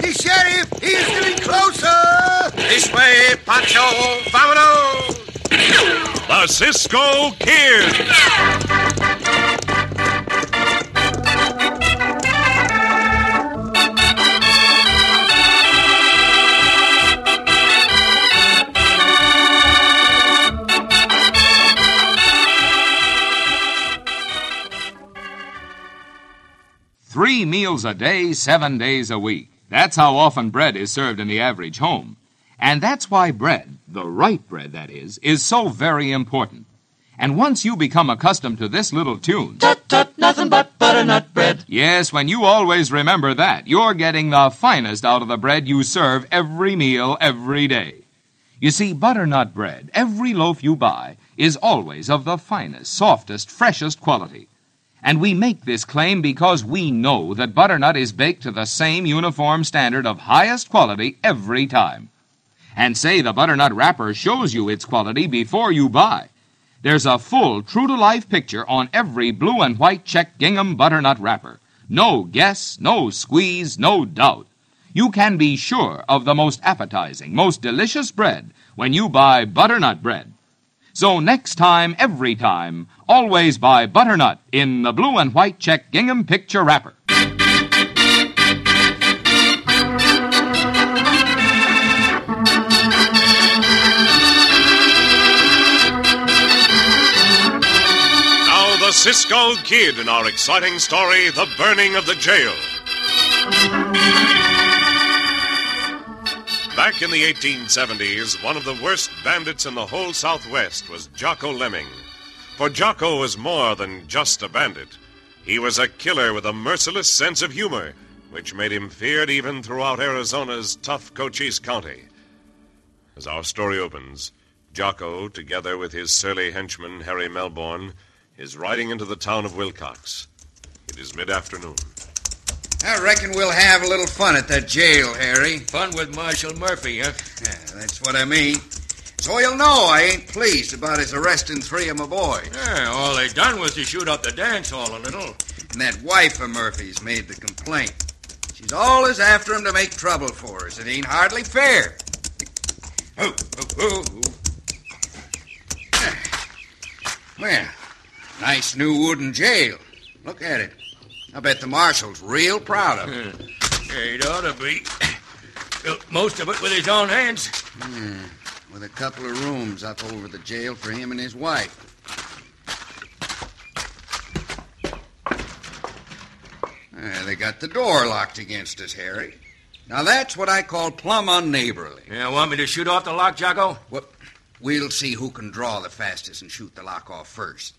the sheriff, he is getting closer. This way, Pancho, vámonos! The Cisco Kid. Three meals a day, seven days a week. That's how often bread is served in the average home. And that's why bread, the right bread that is, is so very important. And once you become accustomed to this little tune. Tut tut, nothing but butternut bread. Yes, when you always remember that, you're getting the finest out of the bread you serve every meal, every day. You see, butternut bread, every loaf you buy, is always of the finest, softest, freshest quality. And we make this claim because we know that butternut is baked to the same uniform standard of highest quality every time. And say the butternut wrapper shows you its quality before you buy. There's a full, true to life picture on every blue and white check gingham butternut wrapper. No guess, no squeeze, no doubt. You can be sure of the most appetizing, most delicious bread when you buy butternut bread. So next time, every time, always buy butternut in the blue and white check gingham picture wrapper. Now, the Cisco Kid in our exciting story, The Burning of the Jail. Back in the 1870s, one of the worst bandits in the whole Southwest was Jocko Lemming. For Jocko was more than just a bandit. He was a killer with a merciless sense of humor, which made him feared even throughout Arizona's tough Cochise County. As our story opens, Jocko, together with his surly henchman, Harry Melbourne, is riding into the town of Willcox. It is mid afternoon. I reckon we'll have a little fun at that jail, Harry. Fun with Marshal Murphy, huh? Yeah, that's what I mean. So you'll know I ain't pleased about his arresting three of my boys. Yeah, all they done was to shoot up the dance hall a little. And that wife of Murphy's made the complaint. She's always after him to make trouble for us. It ain't hardly fair. Oh, oh, oh. Well, nice new wooden jail. Look at it. I bet the marshal's real proud of it. Yeah, he'd ought to be. Built most of it with his own hands. With a couple of rooms up over the jail for him and his wife. Uh, they got the door locked against us, Harry. Now that's what I call plumb unneighborly. Yeah, want me to shoot off the lock, Jocko? Well, we'll see who can draw the fastest and shoot the lock off first.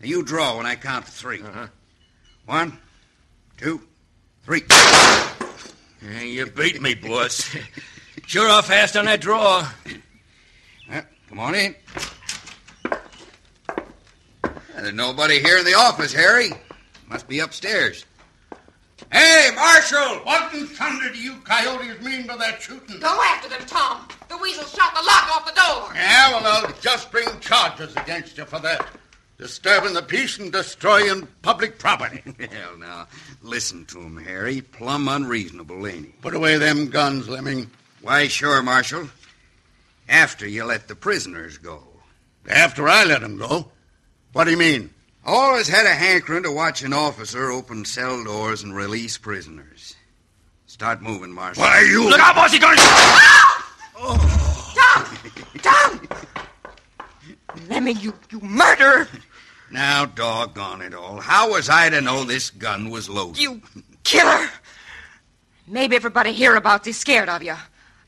Now you draw when I count to 3 Uh-huh. One, two, three. Yeah, you beat me, boss. sure are fast on that draw. Come on in. There's nobody here in the office, Harry. Must be upstairs. Hey, Marshal! What in thunder do you coyotes mean by that shooting? Go after them, Tom. The weasel shot the lock off the door. Yeah, well, I'll just bring charges against you for that. Disturbing the peace and destroying public property. Hell, now, listen to him, Harry. Plumb unreasonable, ain't he? Put away them guns, Lemming. Why, sure, Marshal. After you let the prisoners go. After I let 'em go. What do you mean? Always had a hankering to watch an officer open cell doors and release prisoners. Start moving, Marshal. Why, you... Look out, boss, he's going to... Oh. Tom! Tom! Lemming, you, you murderer! Now, doggone it all. How was I to know this gun was loaded? You killer! Maybe everybody hereabouts is scared of you,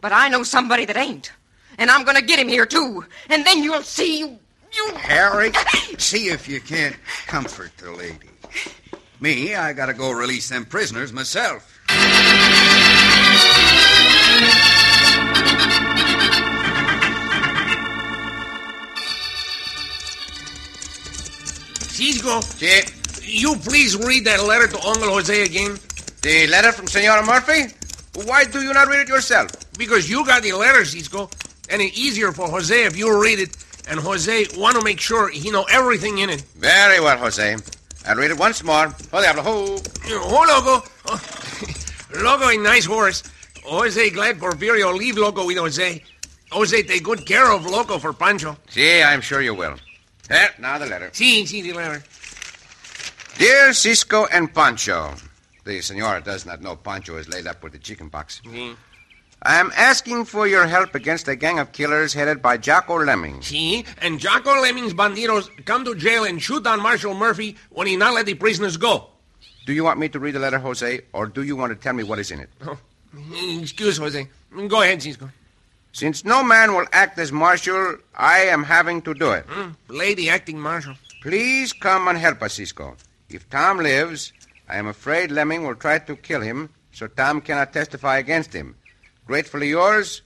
but I know somebody that ain't. And I'm gonna get him here, too. And then you'll see you. You. Harry, see if you can't comfort the lady. Me, I gotta go release them prisoners myself. Cisco, See, you please read that letter to Uncle Jose again? the letter from Senora Murphy? Why do you not read it yourself? Because you got the letter, Cisco, and it's easier for Jose if you read it, and Jose want to make sure he know everything in it. Very well, Jose. I'll read it once more. Oh, diablo, ho. Loco. Oh, Loco, a nice horse. Jose glad Porfirio leave Loco with Jose. Jose take good care of Loco for Pancho. See, I'm sure you will. Eh, there, now the letter. See, see the letter. Dear Cisco and Pancho, the senora does not know Pancho is laid up with the chicken pox. See, I am asking for your help against a gang of killers headed by Jocko Lemming. see, and Jocko Lemming's bandidos come to jail and shoot on Marshal Murphy when he not let the prisoners go. Do you want me to read the letter, Jose, or do you want to tell me what is in it? Oh, excuse Jose. Go ahead, Cisco. Since no man will act as marshal, I am having to do it. Hmm, Play the acting marshal. Please come and help us, Cisco. If Tom lives, I am afraid Lemming will try to kill him, so Tom cannot testify against him. Gratefully yours,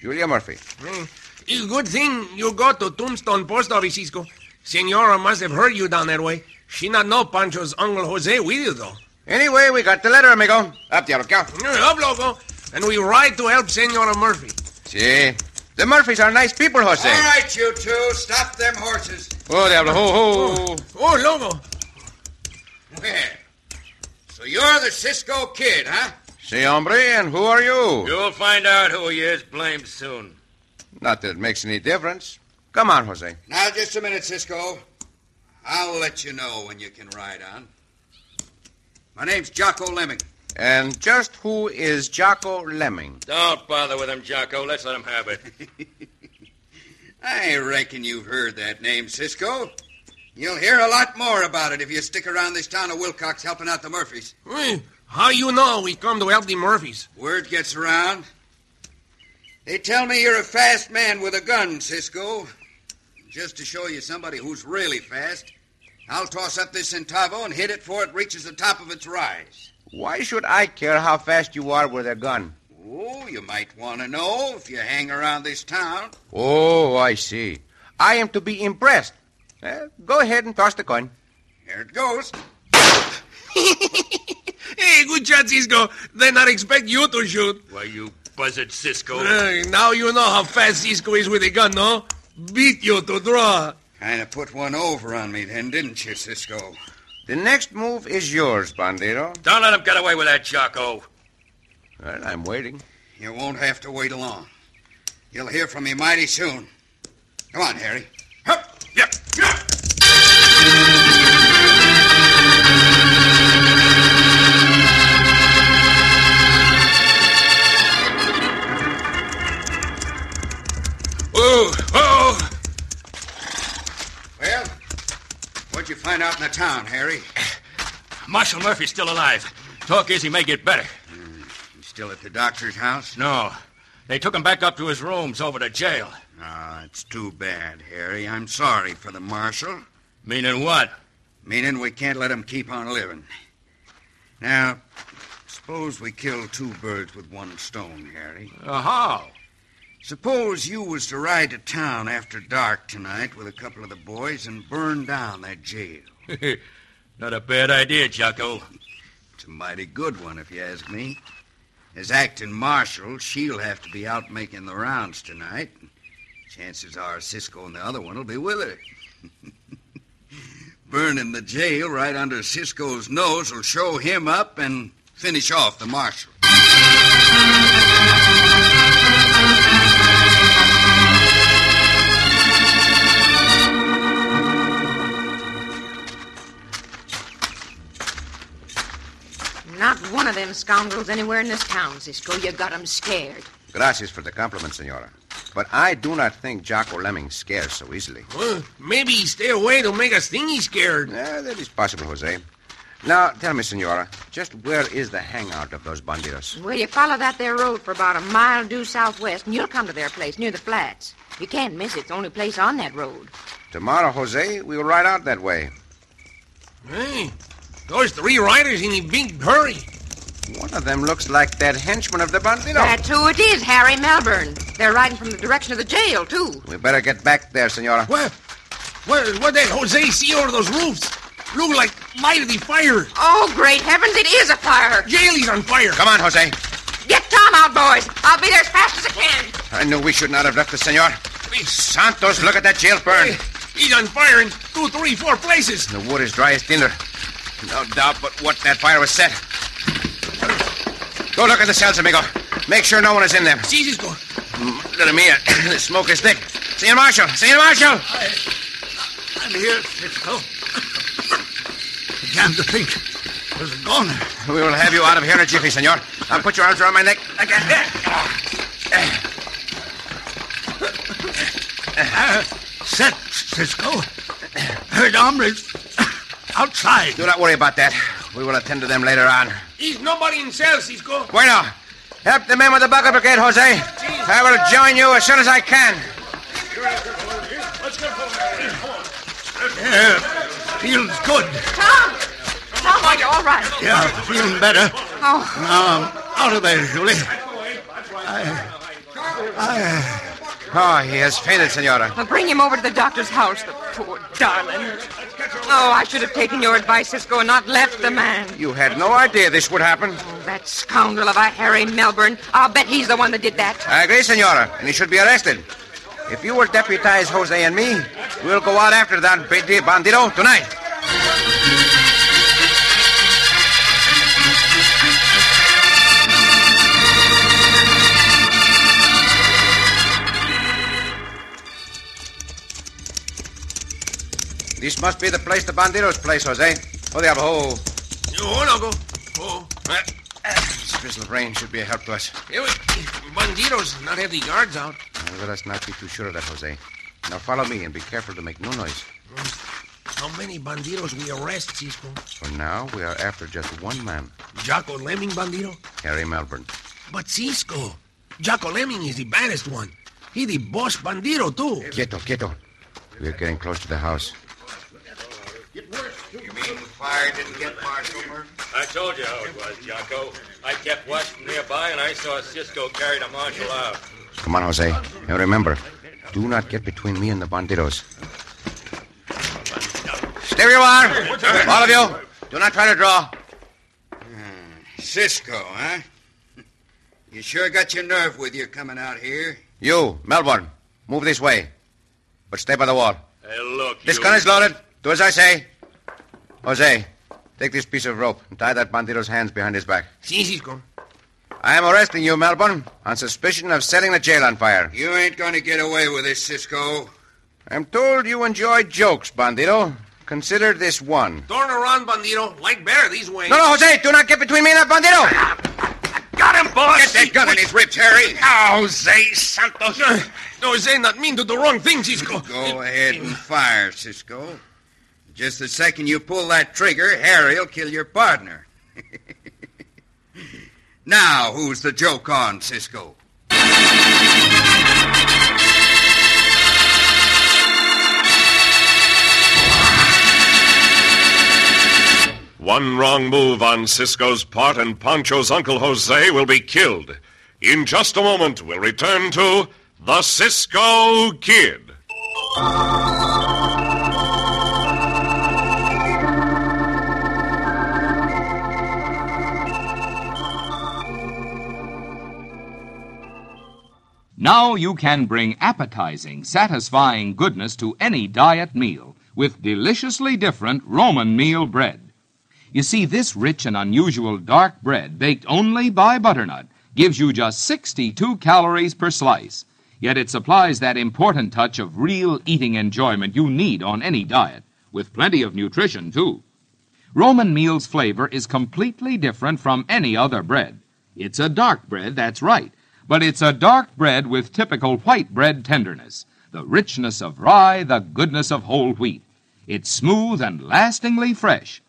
Julia Murphy. Hmm, It's a good thing you go to Tombstone Post Office, Cisco. Senora must have heard you down that way. She not know Pancho's Uncle Jose with you, though. Anyway, we got the letter, amigo. Up, Diablo, go. Up, Loco. And we ride to help Senora Murphy. See, the Murphys are nice people, Jose. All right, you two, stop them horses. Oh, Diablo, ho, ho. Oh, oh Loco. Well, so you're the Cisco kid, huh? See, hombre, and who are you? You'll find out who he is blamed soon. Not that it makes any difference. Come on, Jose. Now, just a minute, Cisco. I'll let you know when you can ride on. My name's Jocko Lemming. And just who is Jocko Lemming? Don't bother with him, Jocko. Let's let him have it. I reckon you've heard that name, Cisco. You'll hear a lot more about it if you stick around this town of Willcox helping out the Murphys. Hey, How you know we come to help the Murphys? Word gets around. They tell me you're a fast man with a gun, Cisco. Just to show you somebody who's really fast, I'll toss up this Centavo and hit it before it reaches the top of its rise. Why should I care how fast you are with a gun? Oh, you might want to know if you hang around this town. Oh, I see. I am to be impressed. Eh, go ahead and toss the coin. Here it goes. Hey, good shot, Cisco. They not expect you to shoot. Why, you buzzard Cisco. Hey, now you know how fast Cisco is with a gun, no? Beat you to draw. Kind of put one over on me then, didn't you, Cisco? The next move is yours, Bandito. Don't let him get away with that, Jocko. Well, I'm waiting. You won't have to wait long. You'll hear from me mighty soon. Come on, Harry. Hup! Yep. Oh, you find out in the town, Harry? Marshal Murphy's still alive. Talk is he may get better. You still at the doctor's house? No. They took him back up to his rooms over to jail. Ah, it's too bad, Harry. I'm sorry for the marshal. Meaning what? Meaning we can't let him keep on living. Now, suppose we kill two birds with one stone, Harry. Uh, how? Suppose you was to ride to town after dark tonight with a couple of the boys and burn down that jail. Not a bad idea, Jocko. It's a mighty good one, if you ask me. As acting marshal, she'll have to be out making the rounds tonight. Chances are Cisco and the other one will be with her. Burning the jail right under Cisco's nose will show him up and finish off the marshal. Not one of them scoundrels anywhere in this town, Cisco. You got 'em scared. Gracias for the compliment, senora. But I do not think Jocko Lemming scares so easily. Well, maybe he stay away to make us think he's scared. Yeah, that is possible, Jose. Now, tell me, senora, just where is the hangout of those bandidos? Well, you follow that there road for about a mile due southwest, and you'll come to their place near the flats. You can't miss it. It's the only place on that road. Tomorrow, Jose, we will ride out that way. Hey, those three riders in a big hurry. One of them looks like that henchman of the bandito. That's who it is, Harry Melbourne. They're riding from the direction of the jail, too. We better get back there, senora. What? What, what did Jose see over those roofs? Look like mighty fire. Oh, great heavens, it is a fire. Jail is on fire. Come on, Jose. Get Tom out, boys. I'll be there as fast as I can. I knew we should not have left the senor. Santos, look at that jail burn. He's on fire in two, three, four places. The wood is dry as tinder. No doubt but what that fire was set. Go look at the cells, amigo. Make sure no one is in them. Si, Cisco. Madre mia, the smoke is thick. Senor Marshal, Senor Marshal! I'm here, Cisco. Began to think it was gone. We will have you out of here in a jiffy, senor. Now put your arms around my neck. Again. Uh, set, Cisco. Heard hombres outside. Do not worry about that. We will attend to them later on. He's nobody in cell, Cisco. Bueno, help the men with the bucket brigade, Jose. I will join you as soon as I can. Yeah, feels good. Tom! Tom, are you all right? Yeah, feeling better. Oh, Now I'm out of there, Julie. I, I, Oh, he has fainted, senora. well, bring him over to the doctor's house, the poor darling. Oh, I should have taken your advice, Cisco, and not left the man. You had no idea this would happen. Oh, That scoundrel of a Harry Melbourne. I'll bet he's the one that did that. I agree, senora, and he should be arrested. If you will deputize Jose and me, we'll go out after that bandito tonight. This must be the place the bandito's place, Jose. Oh, they have a hole. Oh, no, go. Oh. This drizzle of rain should be a help to us. Eh, wait. Bandidos not have the guards out. Let us not be too sure of that, Jose. Now follow me and be careful to make no noise. How many bandidos we arrest, Cisco? For now, we are after just one man, Jocko Lemming bandito? Harry Melbourne. But Cisco, Jocko Lemming is the baddest one. He the boss bandito, too. Quieto, quieto. We are getting close to the house. You mean the fire didn't get Marshal Murphy? I told you how it was, Jocko. I kept watching nearby, and I saw Cisco carry the marshal out. Come on, Jose. And remember, do not get between me and the banditos. Stay where you are. All of you, do not try to draw. Hmm, Cisco, huh? You sure got your nerve with you coming out here. You, Melbourne, move this way. But stay by the wall. Hey, look, This you... gun is loaded. Do as I say. Jose, take this piece of rope and tie that bandito's hands behind his back. Si, Cisco. I am arresting you, Melbourne, on suspicion of setting the jail on fire. You ain't going to get away with this, Cisco. I'm told you enjoy jokes, bandito. Consider this one. Turn around, bandito. Like bear these ways. No, no, Jose, do not get between me and that bandito. Got him, boss. Get that gun in his ribs, Harry. Ah, Jose Santos. No, Jose not mean to the wrong thing, Cisco. Go ahead and fire, Cisco. Just the second you pull that trigger, Harry'll kill your partner. now, who's the joke on, Cisco? One wrong move on Cisco's part, and Pancho's Uncle Jose will be killed. In just a moment, we'll return to The Cisco Kid. Now you can bring appetizing, satisfying goodness to any diet meal with deliciously different Roman meal bread. You see, this rich and unusual dark bread, baked only by butternut, gives you just 62 calories per slice. Yet it supplies that important touch of real eating enjoyment you need on any diet, with plenty of nutrition, too. Roman meal's flavor is completely different from any other bread. It's a dark bread, that's right, but it's a dark bread with typical white bread tenderness, the richness of rye, the goodness of whole wheat. It's smooth and lastingly fresh.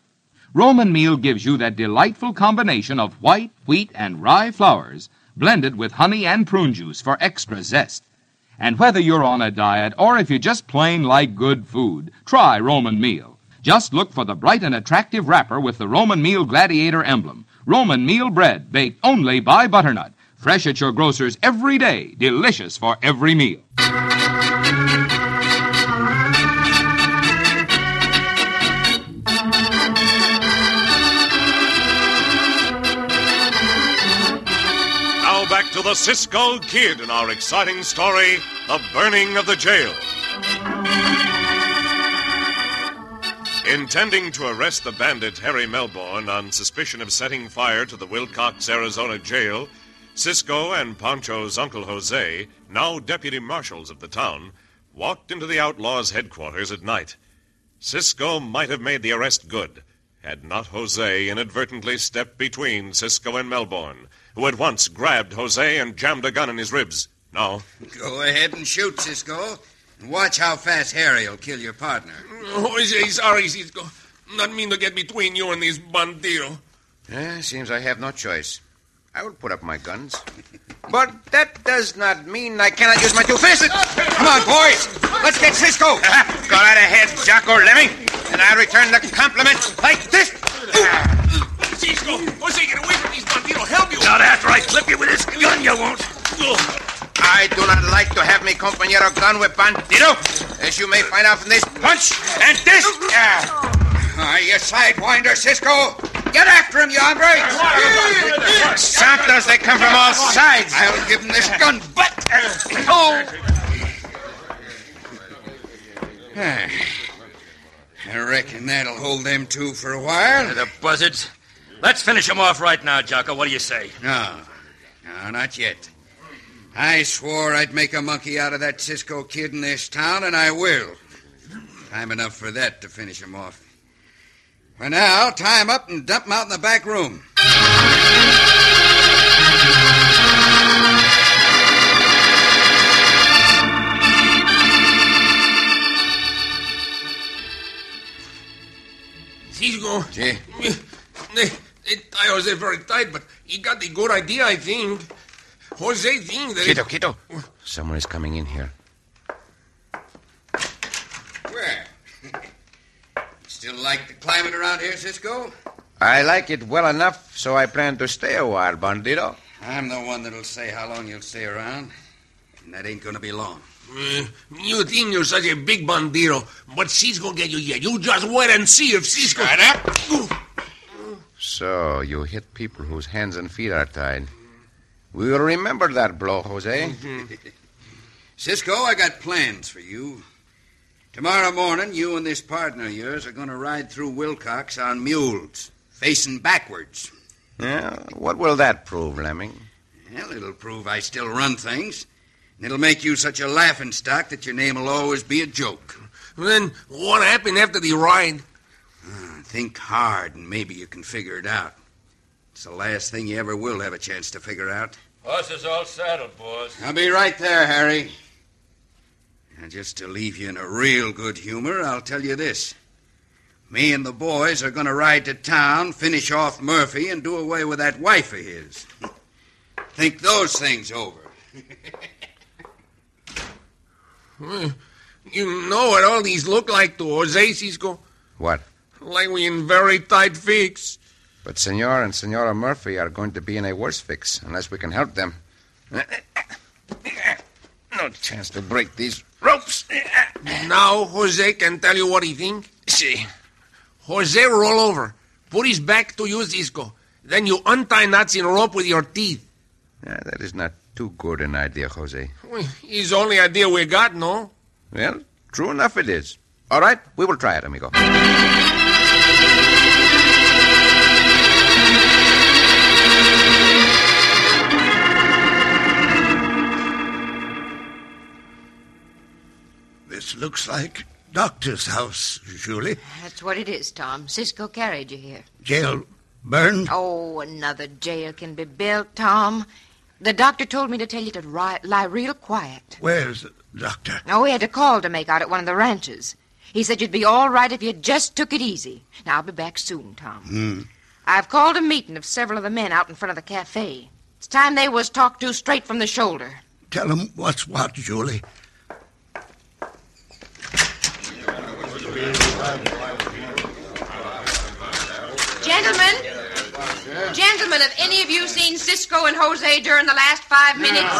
Roman meal gives you that delightful combination of white, wheat, and rye flours blended with honey and prune juice for extra zest. And whether you're on a diet or if you just plain like good food, try Roman meal. Just look for the bright and attractive wrapper with the Roman meal gladiator emblem. Roman meal bread baked only by butternut. Fresh at your grocer's every day, delicious for every meal. Now back to the Cisco Kid in our exciting story The Burning of the Jail. Intending to arrest the bandit Harry Melbourne on suspicion of setting fire to the Willcox, Arizona jail, Cisco and Pancho's Uncle Jose, now deputy marshals of the town, walked into the outlaws' headquarters at night. Cisco might have made the arrest good had not Jose inadvertently stepped between Cisco and Melbourne, who at once grabbed Jose and jammed a gun in his ribs. Now, Go ahead and shoot, Cisco. And watch how fast Harry will kill your partner. Jose, sorry, Cisco. Not mean to get between you and this bandido. Eh, seems I have no choice. I will put up my guns. But that does not mean I cannot use my two fists. Come on, boys. Let's get Cisco. Go right ahead, Jocko Lemming. And I'll return the compliment like this. Cisco, Jose, get away from these bandidos. Help you. Not after I clip you with this gun, you won't. I do not like to have me compañero gun with bandito, as you may find out from this punch and this. Ah, you sidewinder, Cisco. Get after him, you hombre. Santos, they come from all sides. I'll give him this gun butt. Oh. Uh, I reckon that'll hold them two for a while. The buzzards. Let's finish them off right now, Jocko. What do you say? No, no, not yet. I swore I'd make a monkey out of that Cisco kid in this town, and I will. Time enough for that to finish him off. For now, tie him up and dump him out in the back room. Cisco. Sí. They, they tie Jose very tight, but he got the good idea, I think. Jose think that... Quieto, quieto. Someone is coming in here. Where? Still like the climate around here, Cisco? I like it well enough, so I plan to stay a while, bandito. I'm the one that'll say how long you'll stay around, and that ain't gonna be long. Uh, you think you're such a big bandito, but Cisco get you yet. You just wait and see if Cisco... Shut up! So, you hit people whose hands and feet are tied. We will remember that blow, Jose. Cisco, I got plans for you. Tomorrow morning, you and this partner of yours are going to ride through Willcox on mules, facing backwards. Yeah, what will that prove, Lemming? Well, it'll prove I still run things. And it'll make you such a laughing stock that your name will always be a joke. Then what happened after the ride? Ah, think hard, and maybe you can figure it out. It's the last thing you ever will have a chance to figure out. Horse is all saddled, boss. I'll be right there, Harry. And just to leave you in a real good humor, I'll tell you this. Me and the boys are going to ride to town, finish off Murphy, and do away with that wife of his. Think those things over. You know what all these look like to Cisco? What? Like we in very tight fix. But Senor and Senora Murphy are going to be in a worse fix unless we can help them. No chance to break these ropes. Now Jose can tell you what he think. See. Jose roll over. Put his back to you, Cisco. Then you untie knots in rope with your teeth. Yeah, that is not too good an idea, Jose. Well, It's the only idea we got, no? Well, true enough it is. All right, we will try it, amigo. This looks like doctor's house, Julie. That's what it is, Tom. Cisco carried you here. Jail burned? Oh, another jail can be built, Tom. The doctor told me to tell you to ri- lie real quiet. Where's the doctor? Oh, we had a call to make out at one of the ranches. He said you'd be all right if you just took it easy. Now, I'll be back soon, Tom. Hmm. I've called a meeting of several of the men out in front of the cafe. It's time they was talked to straight from the shoulder. Tell him what's what, Julie. Gentlemen, gentlemen, have any of you seen Cisco and Jose during the last five minutes?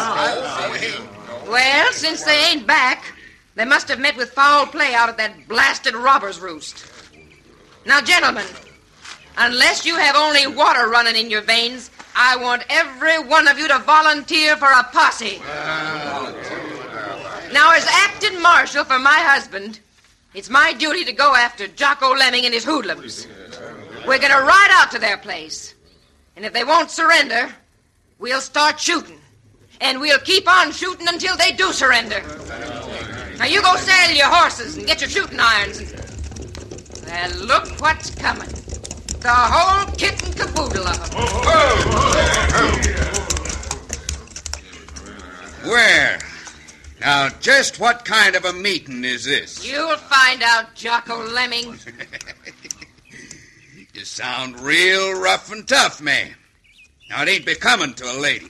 Well, since they ain't back, they must have met with foul play out at that blasted robber's roost. Now, gentlemen, unless you have only water running in your veins, I want every one of you to volunteer for a posse. Now, as acting marshal for my husband, it's my duty to go after Jocko Lemming and his hoodlums. We're going to ride out to their place. And if they won't surrender, we'll start shooting. And we'll keep on shooting until they do surrender. Now, you go saddle your horses and get your shooting irons. And look what's coming. The whole kit and caboodle of them. Now, just what kind of a meeting is this? You'll find out, Jocko Lemming. You sound real rough and tough, man. Now, it ain't becoming to a lady.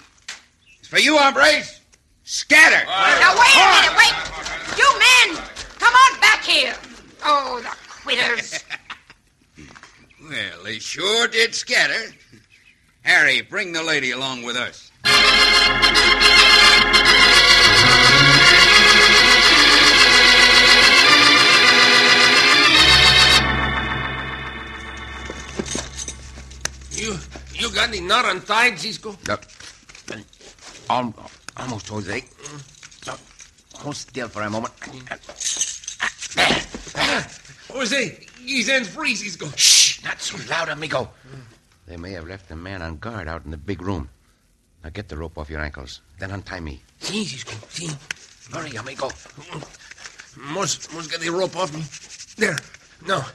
It's for you, hombres. Scatter! Now, wait a minute, wait! You men! Come on back here! Oh, the quitters. Well, they sure did scatter. Harry, bring the lady along with us. You you got the knot untied, Cisco? Al- almost, Jose. Look, hold still for a moment. Jose, he's hands free, Cisco. Shh! Not so loud, amigo. They may have left a man on guard out in the big room. Now get the rope off your ankles. Then untie me. Sí, Cisco, sí. Hurry, amigo. Must, must get the rope off me. There. Now,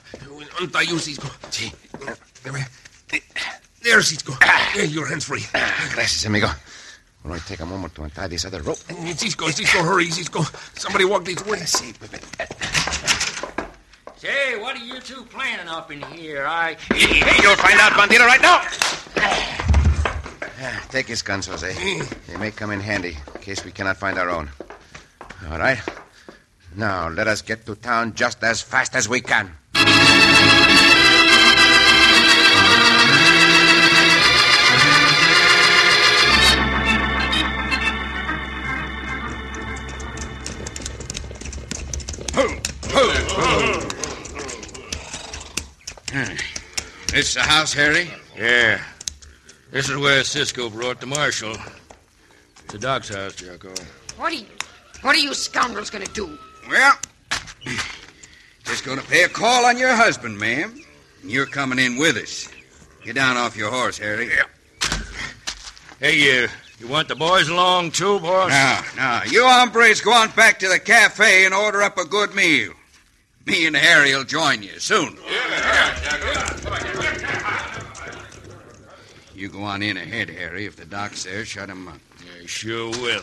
untie you, Cisco. Sí. There, Cisco. There, your hands free. Ah, Gracias, amigo. Will only take a moment to untie this other rope. Cisco, Cisco, hurry, Cisco. Somebody walk this way. See, Pepe. Say, what are you two planning up in here? I. You'll find out, Bandito, right now. Ah, Take his guns, Jose. They may come in handy in case we cannot find our own. All right. Now, let us get to town just as fast as we can. Hmm. This the house, Harry? Yeah. This is where Cisco brought the marshal. It's The doc's house, Jocko. What are you, what are you scoundrels going to do? Well, just going to pay a call on your husband, ma'am. And You're coming in with us. Get down off your horse, Harry. Hey, you, you want the boys along too, boss? Now, now, you hombres go on back to the cafe and order up a good meal. Me and Harry will join you soon. You go on in ahead, Harry. If the doc's there, shut him up. Yeah, sure will.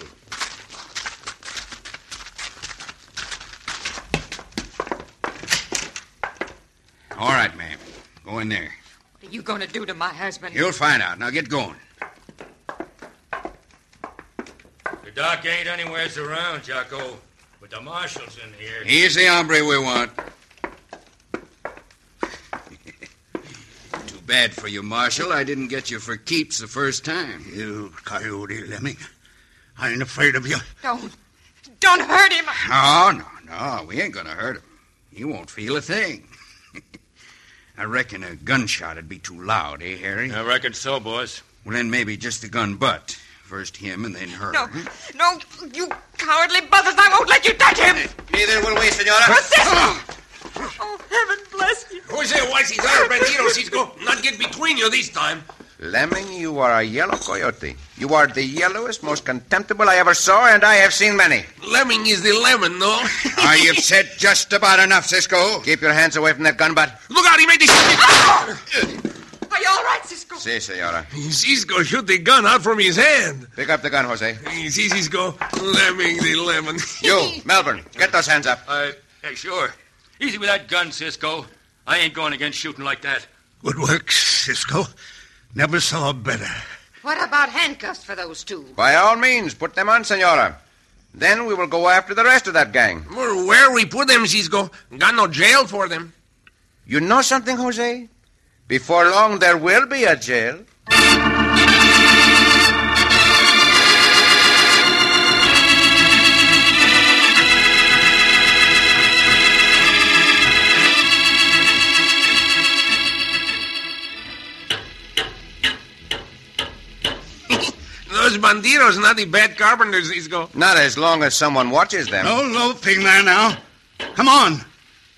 All right, ma'am. Go in there. What are you going to do to my husband? You'll find out. Now get going. The doc ain't anywhere around, Jocko. But the marshal's in here. He's the hombre we want. Too bad for you, Marshal. I didn't get you for keeps the first time. You coyote, Lemming. I ain't afraid of you. Don't. Don't hurt him. No, no, no. We ain't gonna hurt him. He won't feel a thing. I reckon a gunshot'd be too loud, eh, Harry? I reckon so, boss. Well, then maybe just the gun butt. First him and then her. No, no, you cowardly buzzards! I won't let you touch him! Neither will we, senora. Oh, heaven bless you! Jose, why's his other bandito, Cisco? Not get between you this time. Lemming, you are a yellow coyote. You are the yellowest, most contemptible I ever saw, and I have seen many. Lemming is the lemon, no? Ah, you've said just about enough, Cisco. Keep your hands away from that gun butt. Look out, he made this. Are you all right, Cisco? Si, senora. Cisco shoot the gun out from his hand. Pick up the gun, Jose. See, Cisco, Lemming the lemon. You, Melbourne, get those hands up. Uh, yeah, sure. Easy with that gun, Cisco. I ain't going against shooting like that. Good work, Cisco. Never saw better. What about handcuffs for those two? By all means, put them on, senora. Then we will go after the rest of that gang. Well, where we put them, Cisco? Got no jail for them. You know something, Jose? Before long, there will be a jail. Those bandidos, not the bad carpenters, Cisco. Not as long as someone watches them. No loafing there now. Come on.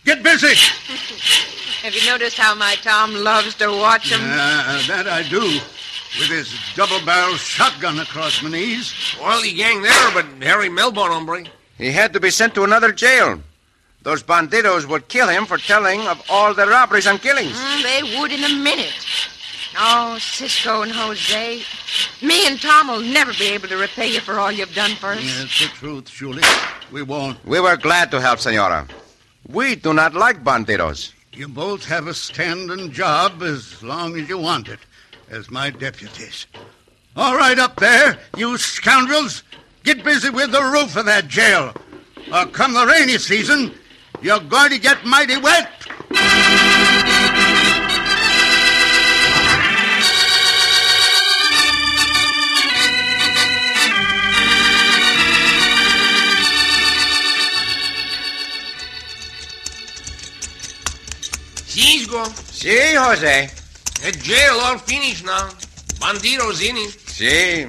Get busy. Have you noticed how my Tom loves to watch watch 'em? Uh, that I do. With his double-barrel shotgun across my knees. Well, the gang there, but Harry Melbourne, hombre. He had to be sent to another jail. Those bandidos would kill him for telling of all the robberies and killings. Mm, they would in a minute. Oh, Cisco and Jose. Me and Tom will never be able to repay you for all you've done for us. It's the truth, Shuli. We won't. We were glad to help, Senora. We do not like bandidos. You both have a standing job as long as you want it, as my deputies. All right, up there, you scoundrels. Get busy with the roof of that jail. Or come the rainy season, you're going to get mighty wet. Cisco. Si, Jose. The jail all finished now. Bandidos in it. Si.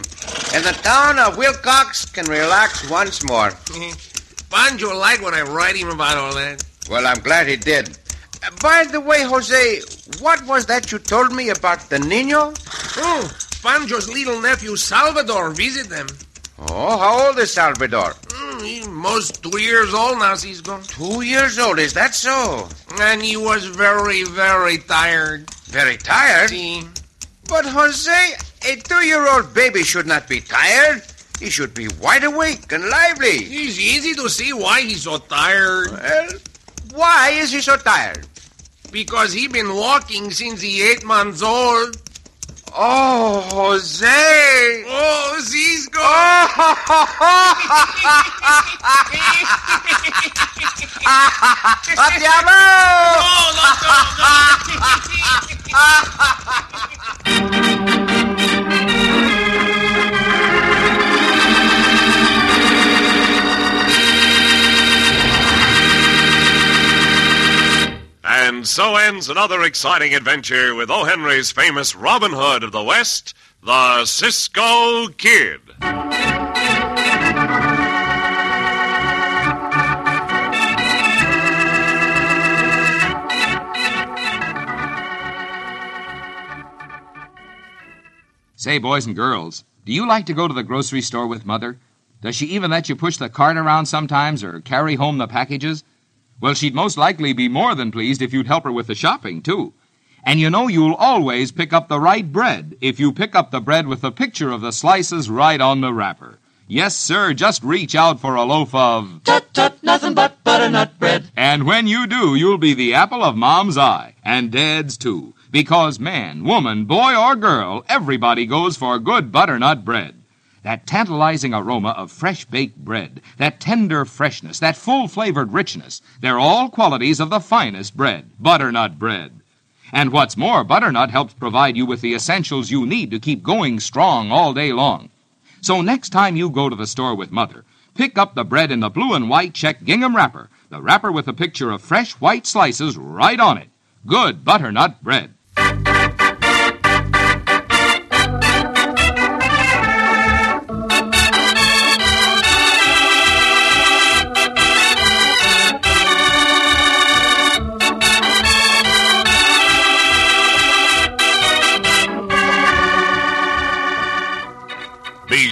And the town of Willcox can relax once more. Pancho liked when I write him about all that. Well, I'm glad he did. Uh, by the way, Jose, what was that you told me about the Nino? Oh, Pancho's little nephew Salvador visit them. Oh, how old is Salvador? Mm, he's most two years old now, Cisco. Two years old, is that so? And he was very, very tired. Very tired? See? But, Jose, a two-year-old baby should not be tired. He should be wide awake and lively. It's easy to see why he's so tired. Well, why is he so tired? Because he been walking since he eight months old. Oh, Jose! Oh, Cisco! Oh. ¡A diablo! And so ends another exciting adventure with O. Henry's famous Robin Hood of the West, the Cisco Kid. Say, boys and girls, do you like to go to the grocery store with Mother? Does she even let you push the cart around sometimes or carry home the packages? Well, she'd most likely be more than pleased if you'd help her with the shopping, too. And you know you'll always pick up the right bread if you pick up the bread with the picture of the slices right on the wrapper. Yes, sir, just reach out for a loaf of. Tut tut, nothing but butternut bread. And when you do, you'll be the apple of Mom's eye, and Dad's too. Because man, woman, boy, or girl, everybody goes for good butternut bread. That tantalizing aroma of fresh baked bread, that tender freshness, that full flavored richness, they're all qualities of the finest bread, butternut bread. And what's more, butternut helps provide you with the essentials you need to keep going strong all day long. So next time you go to the store with Mother, pick up the bread in the blue and white check gingham wrapper, the wrapper with a picture of fresh white slices right on it. Good butternut bread.